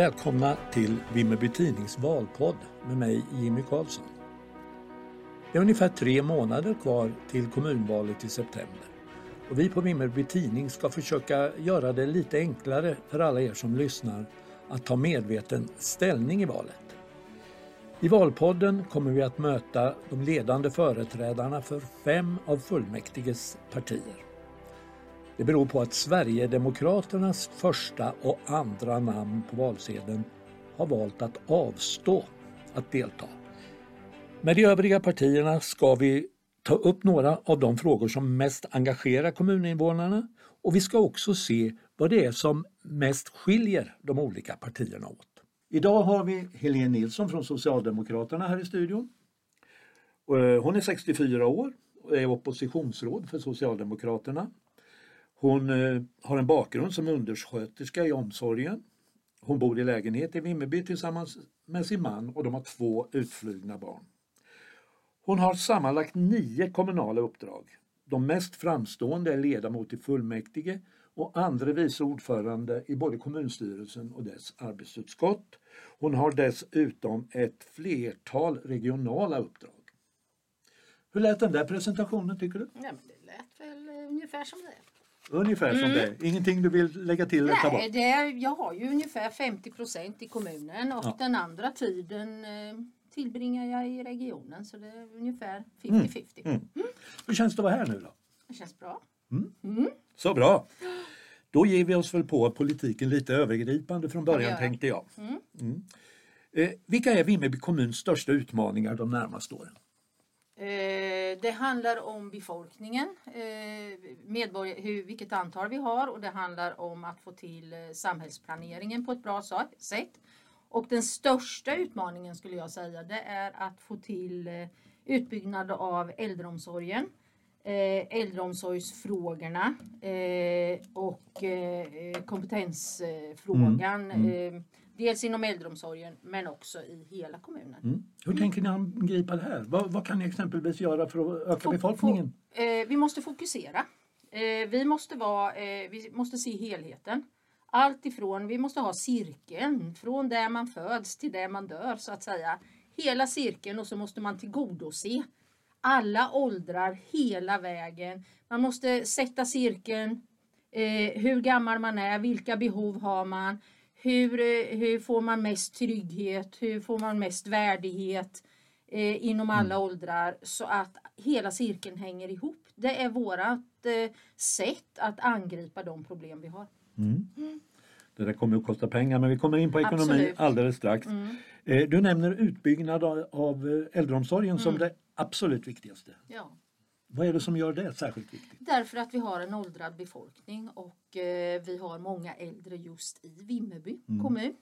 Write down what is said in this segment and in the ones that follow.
Välkomna till Vimmerby Tidnings valpodd med mig Jimmy Karlsson. Det är ungefär tre månader kvar till kommunvalet i september. Och vi på Vimmerby Tidning ska försöka göra det lite enklare för alla er som lyssnar att ta medveten ställning i valet. I Valpodden kommer vi att möta de ledande företrädarna för fem av fullmäktiges partier. Det beror på att Sverigedemokraternas första och andra namn på valsedeln har valt att avstå att delta. Med de övriga partierna ska vi ta upp några av de frågor som mest engagerar kommuninvånarna och vi ska också se vad det är som mest skiljer de olika partierna åt. Idag har vi Helene Nilsson från Socialdemokraterna här i studion. Eh, hon är 64 år och är oppositionsråd för Socialdemokraterna. Hon eh, har en bakgrund som undersköterska i omsorgen. Hon bor i lägenhet i Vimmerby tillsammans med sin man och de har två utflugna barn. Hon har sammanlagt nio kommunala uppdrag. De mest framstående är ledamot i fullmäktige och andre vice ordförande i både kommunstyrelsen och dess arbetsutskott. Hon har dessutom ett flertal regionala uppdrag. Hur lät den där presentationen tycker du? Ja, men det lät väl eh, ungefär som det. Ungefär som det. Ingenting du vill lägga till eller ta bort? Nej, det, jag har ju ungefär 50 procent i kommunen och Ja. den andra tiden eh, tillbringar jag i regionen så det är ungefär 50-50. Mm. Hur känns det att vara här nu då? Det känns bra. Så bra. Då ger vi oss väl på politiken lite övergripande från början tänkte jag. Mm. Eh, vilka är Vimmerby kommuns största utmaningar de närmaste åren? Eh, det handlar om befolkningen, eh, medborgare, hur, vilket antal vi har och det handlar om att få till eh, samhällsplaneringen på ett bra sätt. Och den största utmaningen skulle jag säga det är att få till utbyggnad av äldreomsorgen, äldreomsorgsfrågorna och kompetensfrågan. Eh, dels inom äldreomsorgen men också i hela kommunen. Mm. Hur tänker ni angripa det här? Vad, vad kan ni exempelvis göra för att öka Fo- befolkningen? fo- eh, vi måste fokusera. Eh, vi, måste vara, eh, vi måste se helheten. Allt ifrån, vi måste ha cirkeln, från där man föds till där man dör så att säga. Hela cirkeln och så måste man tillgodose alla åldrar hela vägen. Man måste sätta cirkeln, eh, hur gammal man är, vilka behov har man, hur, eh, hur får man mest trygghet, hur får man mest värdighet eh, inom alla åldrar så att hela cirkeln hänger ihop. Det är vårat eh, sätt att angripa de problem vi har. Det där kommer att kosta pengar men vi kommer in på ekonomi Absolut. Mm. alldeles strax. Eh, du nämner utbyggnad av, av eh, äldreomsorgen som Mm. det absolut viktigaste. Ja. Vad är det som gör det särskilt viktigt? Därför att vi har en åldrad befolkning och eh, vi har många äldre just i Vimmerby kommun.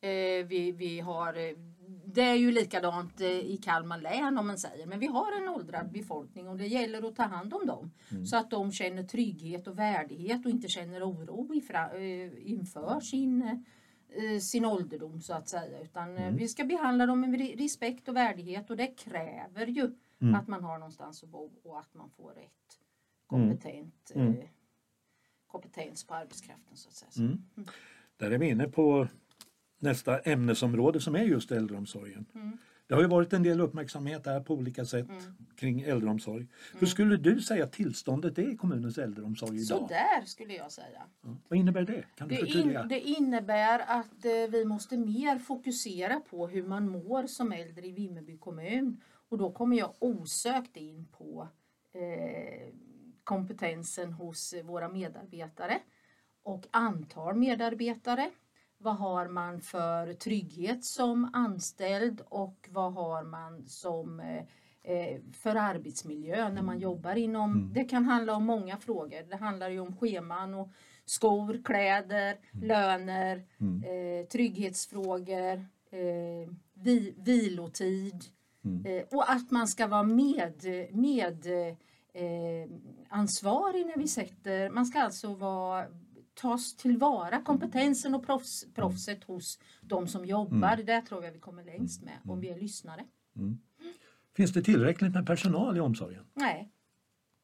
Eh, vi, vi har, eh, det är ju likadant i Kalmar län om man säger, men vi har en åldrad befolkning och det gäller att ta hand om dem. Så att de känner trygghet och värdighet och inte känner oro ifra, inför sin, sin ålderdom så att säga. Utan eh, vi ska behandla dem med re- respekt och värdighet och det kräver ju att man har någonstans att bo och att man får rätt kompetent eh, kompetens på arbetskraften så att säga. Så. Där är vi inne på nästa ämnesområde som är just äldreomsorgen. Mm. Det har ju varit en del uppmärksamhet där på olika sätt kring äldreomsorg. Hur skulle du säga tillståndet är i kommunens äldreomsorg idag? Så där skulle jag säga. Ja. Vad innebär det? Kan du Det, in, det innebär att eh, vi måste mer fokusera på hur man mår som äldre i Vimmerby kommun. Och då kommer jag osökt in på eh, kompetensen hos våra medarbetare. Och antal medarbetare. Vad har man för trygghet som anställd? Och vad har man som eh, eh, för arbetsmiljö när man jobbar inom, det kan handla om många frågor. Det handlar ju om scheman och skor, kläder, löner, eh, trygghetsfrågor, eh, vi, vilotid eh, och att man ska vara med, med eh, ansvarig när vi sätter, man ska alltså vara tas tillvara kompetensen och proffs, proffset hos de som jobbar. Det där tror jag vi kommer längst med om vi är lyssnare. Finns det tillräckligt med personal i omsorgen? Nej,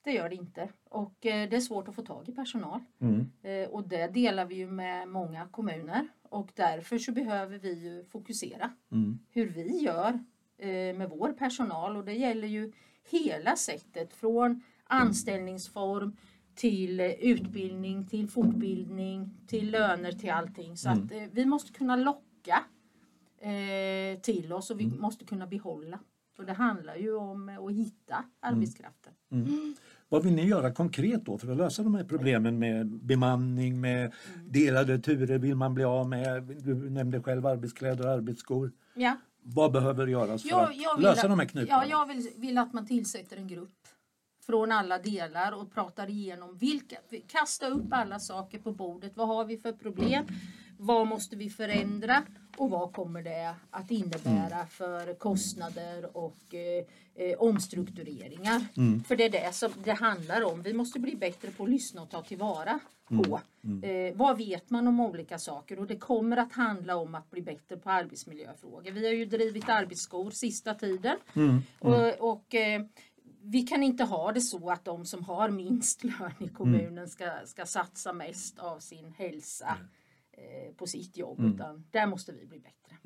det gör det inte. Och eh, det är svårt att få tag i personal. Mm. Eh, och det delar vi ju med många kommuner. och därför så behöver vi ju fokusera Mm. hur vi gör med vår personal och det gäller ju hela sättet från anställningsform till eh, utbildning, till fortbildning, till löner, till allting. Så Mm. att eh, vi måste kunna locka eh, till oss och vi Mm. måste kunna behålla. Och det handlar ju om eh, att hitta arbetskraften. Vad vill ni göra konkret då för att lösa de här problemen med bemanning, med Mm. delade turer vill man bli av med? Du nämnde själv arbetskläder och arbetsskor. Ja. Vad behöver göras för Jag, att jag vill lösa att, de här knutarna? Ja, jag vill, vill att man tillsätter en grupp från alla delar och pratar igenom vilka, kasta upp alla saker på bordet. Vad har vi för problem? Vad måste vi förändra? Och vad kommer det att innebära Mm. för kostnader och eh, eh, omstruktureringar? Mm. För det är det som det handlar om. Vi måste bli bättre på att lyssna och ta tillvara på. Mm. Eh, vad vet man om olika saker? Och det kommer att handla om att bli bättre på arbetsmiljöfrågor. Vi har ju drivit arbetsskor sista tiden. Mm. Och, och eh, vi kan inte ha det så att de som har minst lön i kommunen ska, ska satsa mest av sin hälsa på sitt jobb. Mm. Utan där måste vi bli bättre.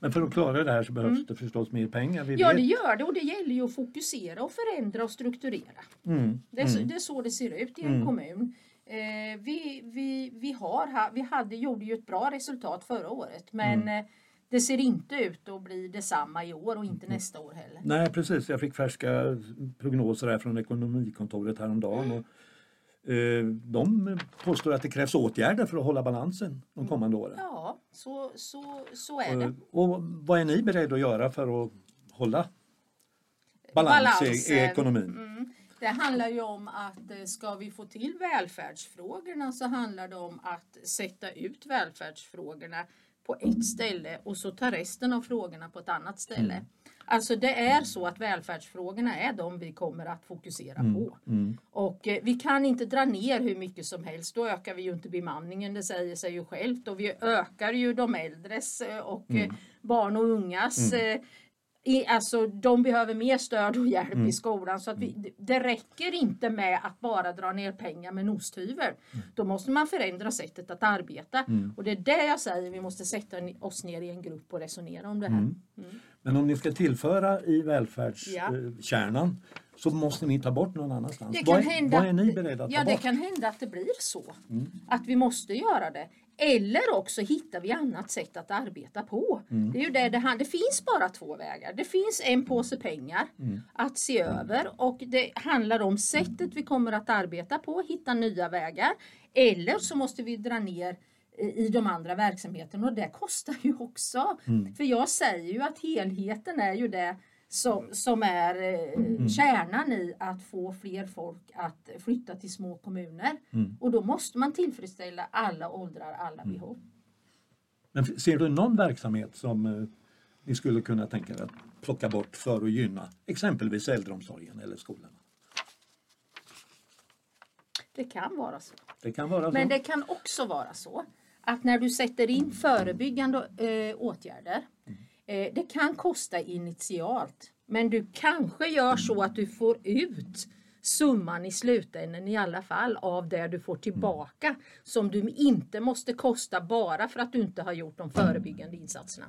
Men för att klara det här så behövs det förstås mer pengar. Vi Mm. Ja vet. det gör det och det gäller ju att fokusera och förändra och strukturera. Mm. Det är, så, det är så det ser ut i en kommun. Eh, vi, vi, vi, har, ha- vi hade, gjorde ju ett bra resultat förra året men eh, det ser inte ut att bli detsamma i år och inte nästa år heller. Nej precis, jag fick färska prognoser här från Ekonomikontoret häromdagen. Och, eh, de påstår att det krävs åtgärder för att hålla balansen de kommande åren. Ja, så, så, så är det. Eh, Och vad är ni beredda att göra för att hålla balans, Balans, i, eh, ekonomin? Mm. Det handlar ju om att eh, ska vi få till välfärdsfrågorna så handlar det om att sätta ut välfärdsfrågorna på ett ställe och så ta resten av frågorna på ett annat ställe. Mm. Alltså det är så att välfärdsfrågorna är de vi kommer att fokusera på. Mm. Och eh, vi kan inte dra ner hur mycket som helst, då ökar vi ju inte bemanningen, det säger sig ju självt. Och vi ökar ju de äldres eh, och Mm. eh, barn och ungas eh, i, alltså, de behöver mer stöd och hjälp Mm. i skolan. Så att vi, det- det räcker inte med att bara dra ner pengar med en osthyvel. Mm. Då måste man förändra sättet att arbeta. Och det är det jag säger, vi måste sätta oss ner i en grupp och resonera om det här. Mm. Men om ni ska tillföra i Ja. välfärdskärnan så måste ni ta bort någon annanstans. Det vad, kan hända vad är ni beredda att Ja, ta det bort? kan hända att det blir så. Att vi måste göra det. Eller också hittar vi annat sätt att arbeta på. Det, är ju det, det, det finns bara två vägar. Det finns en påse pengar att se över och det handlar om sättet vi kommer att arbeta på, hitta nya vägar. Eller så måste vi dra ner i de andra verksamheterna och det kostar ju också. För jag säger ju att helheten är ju det som, som är eh, kärnan i att få fler folk att flytta till små kommuner. Och då måste man tillfredsställa alla åldrar, alla behov. Men ser du någon verksamhet som eh, ni skulle kunna tänka er att plocka bort för att gynna exempelvis äldreomsorgen eller skolan? Det kan vara så. Det kan vara så. Men det kan också vara så att när du sätter in förebyggande eh, åtgärder, eh, det kan kosta initialt, men du kanske gör så att du får ut summan i slutändan i alla fall av det du får tillbaka som du inte måste kosta bara för att du inte har gjort de förebyggande insatserna.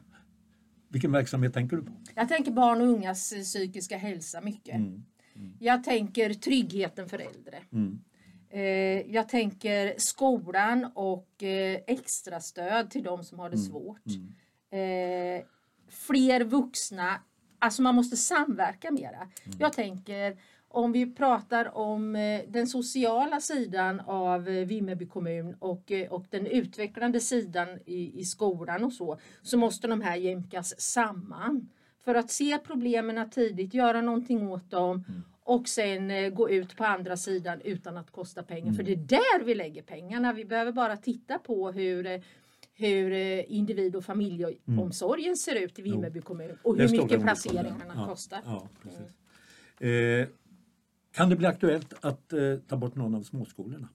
Vilken verksamhet tänker du på? Jag tänker barn och ungas psykiska hälsa mycket. Jag tänker tryggheten för äldre. Eh, jag tänker skolan och eh, extra stöd till de som har det svårt. Eh, fler vuxna, alltså man måste samverka mera. Jag tänker om vi pratar om eh, den sociala sidan av eh, Vimmerby kommun och, och den utvecklande sidan i, i skolan och så, så måste de här jämkas samman. För att se problemen tidigt, göra någonting åt dem och sen eh, gå ut på andra sidan utan att kosta pengar. För det är där vi lägger pengarna. Vi behöver bara titta på hur eh, hur eh, individ och familjeomsorgen ser ut i Vimmerby kommun och hur mycket placeringarna Ja, kostar. Ja, precis. Eh, kan det bli aktuellt att eh, ta bort någon av småskolorna?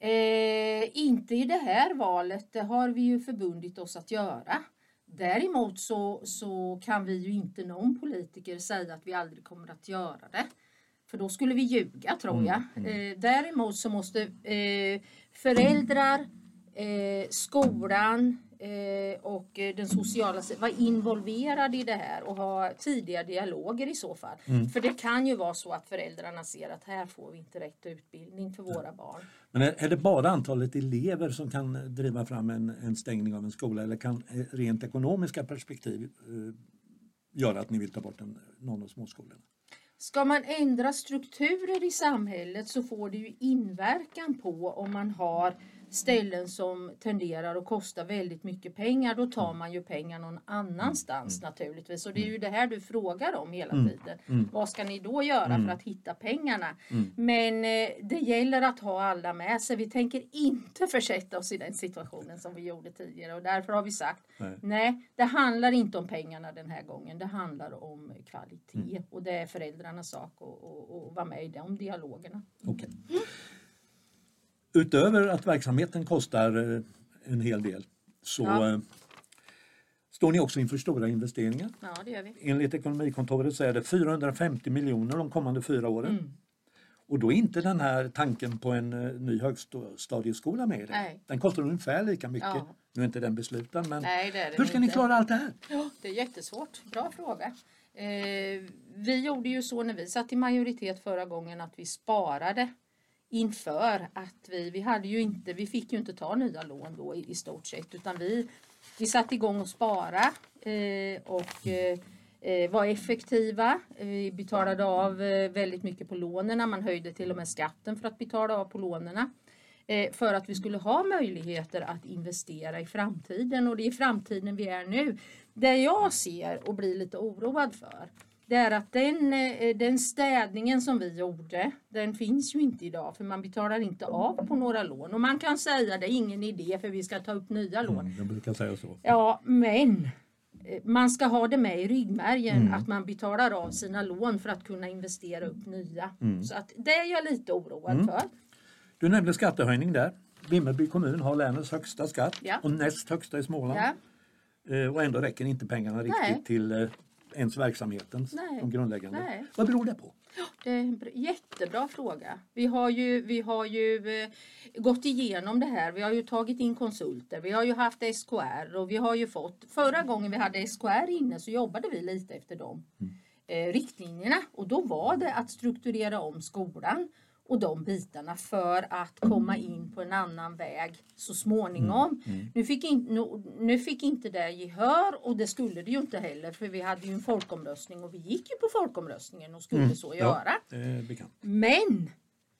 Eh, inte i det här valet, det har vi ju förbundit oss att göra. Däremot så, så kan vi ju inte någon politiker säga att vi aldrig kommer att göra det. För då skulle vi ljuga tror jag. Eh, däremot så måste eh, föräldrar eh, skolan och eh, den sociala vara involverad i det här och ha tidiga dialoger i så fall. Mm. För det kan ju vara så att föräldrarna ser att här får vi inte rätt utbildning för våra barn. Men är, är det bara antalet elever som kan driva fram en, en stängning av en skola eller kan eh, rent ekonomiska perspektiv eh, göra att ni vill ta bort en, någon av småskolorna? Ska man ändra strukturer i samhället så får det ju inverkan på om man har ställen som tenderar att kosta väldigt mycket pengar. Då tar man ju pengar någon annanstans naturligtvis. Och det är ju det här du frågar om hela tiden. Vad ska ni då göra för att hitta pengarna? Men eh, det gäller att ha alla med sig. Vi tänker inte försätta oss i den situationen som vi gjorde tidigare. Och därför har vi sagt Nej. nej, det handlar inte om pengarna den här gången. Det handlar om kvalitet. Och det är föräldrarnas sak att, vara med i de dialogerna. Okej. Utöver att verksamheten kostar eh, en hel del så Ja. eh, står ni också inför stora investeringar. Ja, det gör vi. Enligt Ekonomikontoret så är det 450 miljoner de kommande fyra åren. Mm. Och då är inte den här tanken på en eh, ny högstadieskola med i det. Nej. Den kostar ungefär lika mycket. Ja. Nu är inte den beslutad men Nej, det det hur ska ni inte. klara allt det här? Ja, det är jättesvårt. Bra fråga. Eh, vi gjorde ju så när vi satt i majoritet förra gången att vi sparade inför att vi, vi hade ju inte, vi fick ju inte ta nya lån då i, i stort sett utan vi, vi satte igång och spara eh, och eh, eh, var effektiva. Vi betalade av eh, väldigt mycket på lånen. Man höjde till och med skatten för att betala av på lånen. Eh, för att vi skulle ha möjligheter att investera i framtiden och det är framtiden vi är nu. Det jag ser och blir lite oroad för det är att den, eh, den städningen som vi gjorde, den finns ju inte idag för man betalar inte av på några lån. Och man kan säga det är ingen idé för vi ska ta upp nya lån. Mm, jag brukar säga så. Ja, men eh, man ska ha det med i ryggmärgen att man betalar av sina lån för att kunna investera upp nya. Så att det är jag lite oroad för. Du nämnde skattehöjning där. Vimmerby kommun har länets högsta skatt Ja. och näst högsta i Småland. Ja. Eh, Och ändå räcker inte pengarna riktigt Nej. till ens verksamhetens Nej. de grundläggande. Nej. Vad beror det på? Det är en br- jättebra fråga. Vi har ju, vi har ju eh, gått igenom det här. Vi har ju tagit in konsulter. Vi har ju haft SKR och vi har ju fått. Förra gången vi hade SKR inne så jobbade vi lite efter de eh, riktlinjerna och då var det att strukturera om skolan och de bitarna för att komma in på en annan väg så småningom. Nu, fick in, nu, nu fick inte det gehör och det skulle det ju inte heller för vi hade ju en folkomröstning och vi gick ju på folkomröstningen och skulle så göra. Ja. Men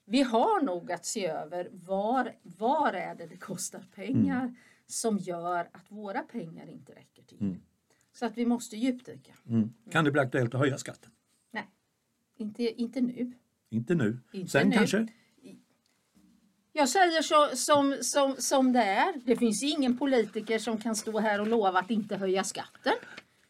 vi har nog att se över var, var är det det kostar pengar som gör att våra pengar inte räcker till. Så att vi måste djupdyka. Mm. Kan det bli aktuellt att höja skatten? Nej, inte, inte nu. Inte nu. Inte Sen nu. kanske? Jag säger så, som, som, som det är. Det finns ingen politiker som kan stå här och lova att inte höja skatten.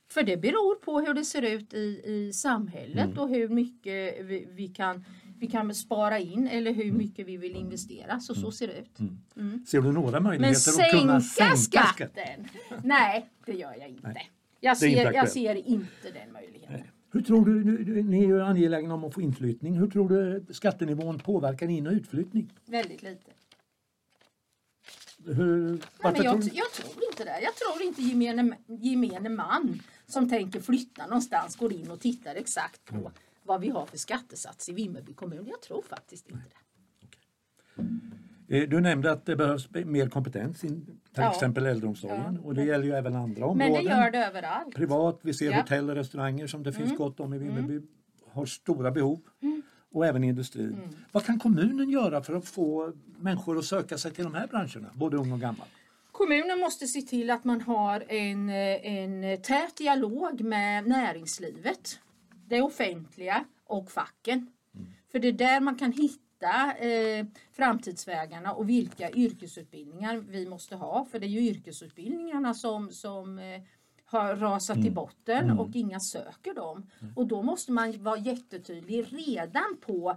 För det beror på hur det ser ut i, i samhället och hur mycket vi, vi, kan, vi kan spara in eller hur mycket vi vill investera. Så så ser det ut. Ser du några Men möjligheter att kunna sänka skatten? skatten? Nej, det gör jag inte. Nej, Jag är inte ser, jag ser inte den möjligheten. Hur tror du, ni är ju angelägna om att få inflyttning, hur tror du skattenivån påverkar in och utflyttning? Väldigt lite. Hur, Nej, men jag, tror jag tror inte det. Jag tror inte gemene, gemene man som tänker flytta någonstans går in och tittar exakt på vad vi har för skattesats i Vimmerby kommun. Jag tror faktiskt inte det. Eh, Du nämnde att det behövs mer kompetens, in, till Ja. exempel äldreomsorgen Ja. och det gäller ju även andra Men områden. det gör det överallt. Privat, vi ser Ja. Mm. hotell och restauranger som det finns gott om i Vimmerby, har stora behov. Och även industrin. Mm. Vad kan kommunen göra för att få människor att söka sig till de här branscherna, både ung och gammal? Kommunen måste se till att man har en, eh, en tät dialog med näringslivet, det offentliga och facken. För det är där man kan hitta eh, framtidsvägarna och vilka yrkesutbildningar vi måste ha. För det är ju yrkesutbildningarna som, som eh, har rasat till botten och inga söker dem. Och då måste man vara jättetydlig redan på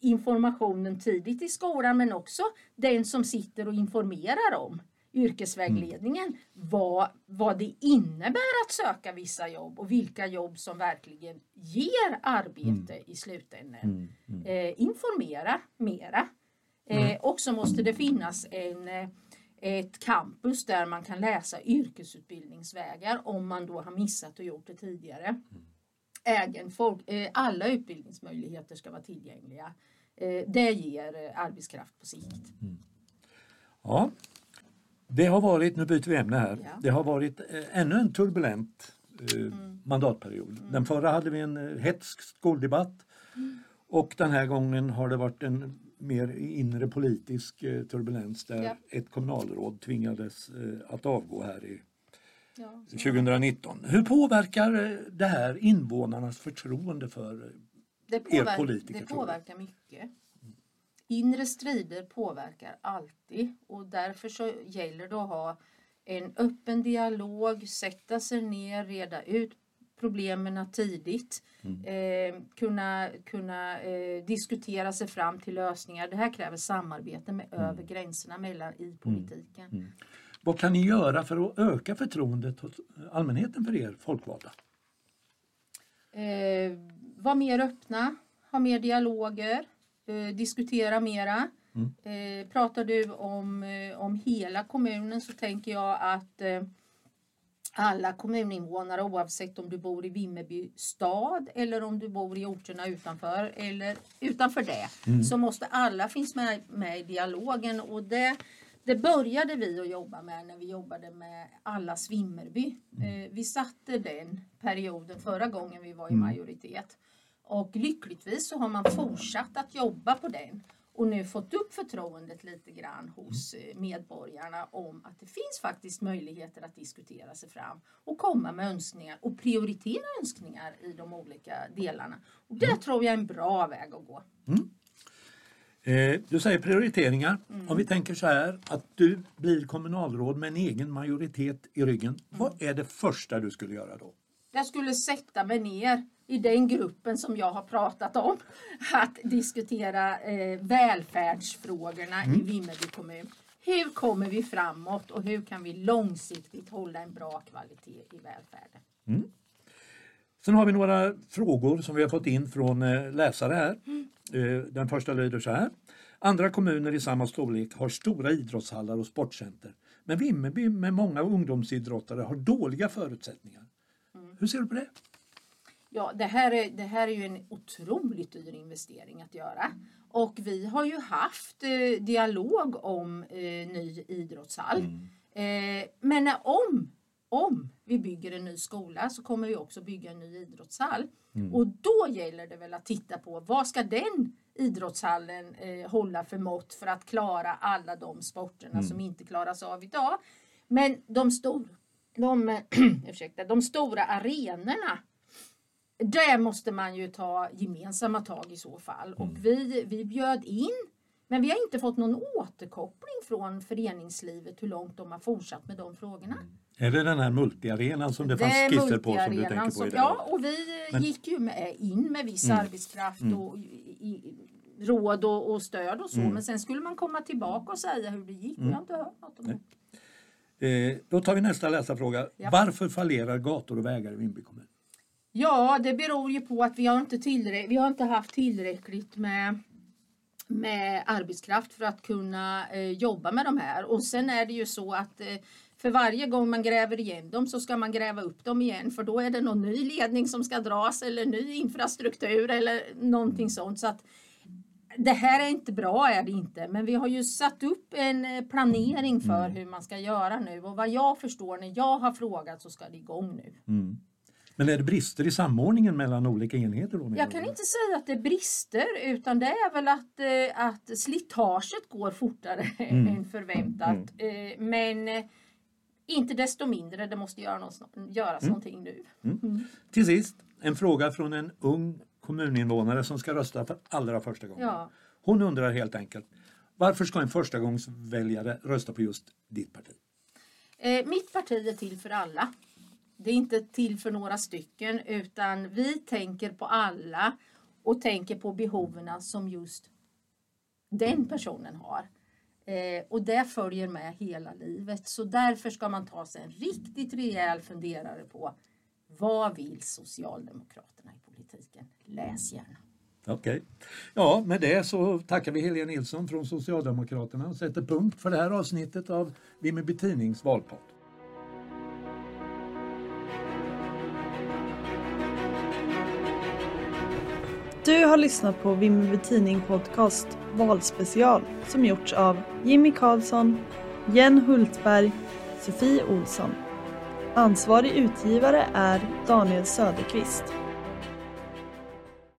informationen tidigt i skolan men också den som sitter och informerar om yrkesvägledningen vad, vad det innebär att söka vissa jobb och vilka jobb som verkligen ger arbete i slutändan. Eh, informera mera. Eh, och så måste det finnas en, eh, ett campus där man kan läsa yrkesutbildningsvägar om man då har missat och gjort det tidigare. Ägen folk, eh, alla utbildningsmöjligheter ska vara tillgängliga. Eh, det ger arbetskraft på sikt. Ja, det har varit, nu byter vi ämne här, Ja. det har varit eh, ännu en turbulent eh, mandatperiod. Den förra hade vi en eh, hetsk skoldebatt och den här gången har det varit en mer inre politisk eh, turbulens där Ja. ett kommunalråd tvingades eh, att avgå här i Ja, 2019. Hur påverkar eh, det här invånarnas förtroende för Det, er påverkar, politiker, det påverkar mycket. Inre strider påverkar alltid. Och därför så gäller det att ha en öppen dialog, sätta sig ner, reda ut problemen tidigt, eh, kunna, kunna eh, diskutera sig fram till lösningar. Det här kräver samarbete med, över gränserna mellan i politiken. Vad kan ni göra för att öka förtroendet hos allmänheten för er folkvalda? Eh, var mer öppna, ha mer dialoger, eh, diskutera mera. Eh, pratar du om, eh, om hela kommunen så tänker jag att eh, alla kommuninvånare oavsett om du bor i Vimmerby stad eller om du bor i orterna utanför eller utanför det så måste alla finnas med, med i dialogen. Och det, det började vi att jobba med när vi jobbade med Allas Vimmerby. Eh, vi satte den perioden förra gången vi var i majoritet och lyckligtvis så har man fortsatt att jobba på den och nu fått upp förtroendet lite grann hos eh, medborgarna om att det finns faktiskt möjligheter att diskutera sig fram och komma med önskningar och prioritera önskningar i de olika delarna. Och det tror jag är en bra väg att gå. Eh, du säger prioriteringar. Om vi tänker så här att du blir kommunalråd med en egen majoritet i ryggen. Vad är det första du skulle göra då? Jag skulle sätta mig ner i den gruppen som jag har pratat om att diskutera eh, välfärdsfrågorna i Vimmerby kommun. Hur kommer vi framåt och hur kan vi långsiktigt hålla en bra kvalitet i välfärden? Sen har vi några frågor som vi har fått in från eh, läsare här. Eh, Den första lyder så här. Andra kommuner i samma storlek har stora idrottshallar och sportcenter. Men Vimmerby med många ungdomsidrottare har dåliga förutsättningar. Hur ser du på det? Ja, det här, är, det här är ju en otroligt dyr investering att göra. Och vi har ju haft eh, dialog om eh, ny idrottshall. Eh, men om, om vi bygger en ny skola så kommer vi också bygga en ny idrottshall. Och då gäller det väl att titta på vad ska den idrottshallen eh, hålla för mått för att klara alla de sporterna som inte klaras av idag. Men de, stor, de, ursäkta, de stora arenorna där måste man ju ta gemensamma tag i så fall. Och vi, vi bjöd in, men vi har inte fått någon återkoppling från föreningslivet hur långt de har fortsatt med de frågorna. Är det den här multiarenan som det fanns är skisser på som du tänker på idag? Ja, och vi Men- gick ju med, in med viss arbetskraft och i, råd och, och stöd och så. Men sen skulle man komma tillbaka och säga hur det gick. Och jag har inte hört något om det. Eh, då tar vi nästa läsarfråga. Ja. Varför fallerar gator och vägar i Vimmerby kommun? Ja, det beror ju på att vi har inte, tillrä- vi har inte haft tillräckligt med, med arbetskraft för att kunna eh, jobba med de här. Och sen är det ju så att eh, för varje gång man gräver igen dem så ska man gräva upp dem igen för då är det någon ny ledning som ska dras eller ny infrastruktur eller någonting sånt. Så att det här är inte bra, är det inte. Men vi har ju satt upp en eh, planering för hur man ska göra nu. Och vad jag förstår när jag har frågat så ska det igång nu. Men är det brister i samordningen mellan olika enheter? Då, Jag kan inte säga att det brister utan det är väl att, eh, att slitaget går fortare än förväntat. Eh, men eh, inte desto mindre, det måste göra något, göras någonting nu. Till sist, en fråga från en ung kommuninvånare som ska rösta för allra första gången. Ja. Hon undrar helt enkelt, varför ska en förstagångsväljare rösta på just ditt parti? Eh, mitt parti är till för alla. Det är inte till för några stycken utan vi tänker på alla och tänker på behoven som just den personen har. Eh, och det följer med hela livet. Så därför ska man ta sig en riktigt rejäl funderare på vad vill Socialdemokraterna i politiken? Läs gärna. Okej. Ja, med det så tackar vi Helene Nilsson från Socialdemokraterna och sätter punkt för det här avsnittet av Vimmerby Tidnings valpodd. Du har lyssnat på Vimmerby Tidning Podcast valspecial som gjorts av Jimmy Karlsson, Jen Hultberg, Sofie Olsson. Ansvarig utgivare är Daniel Söderqvist.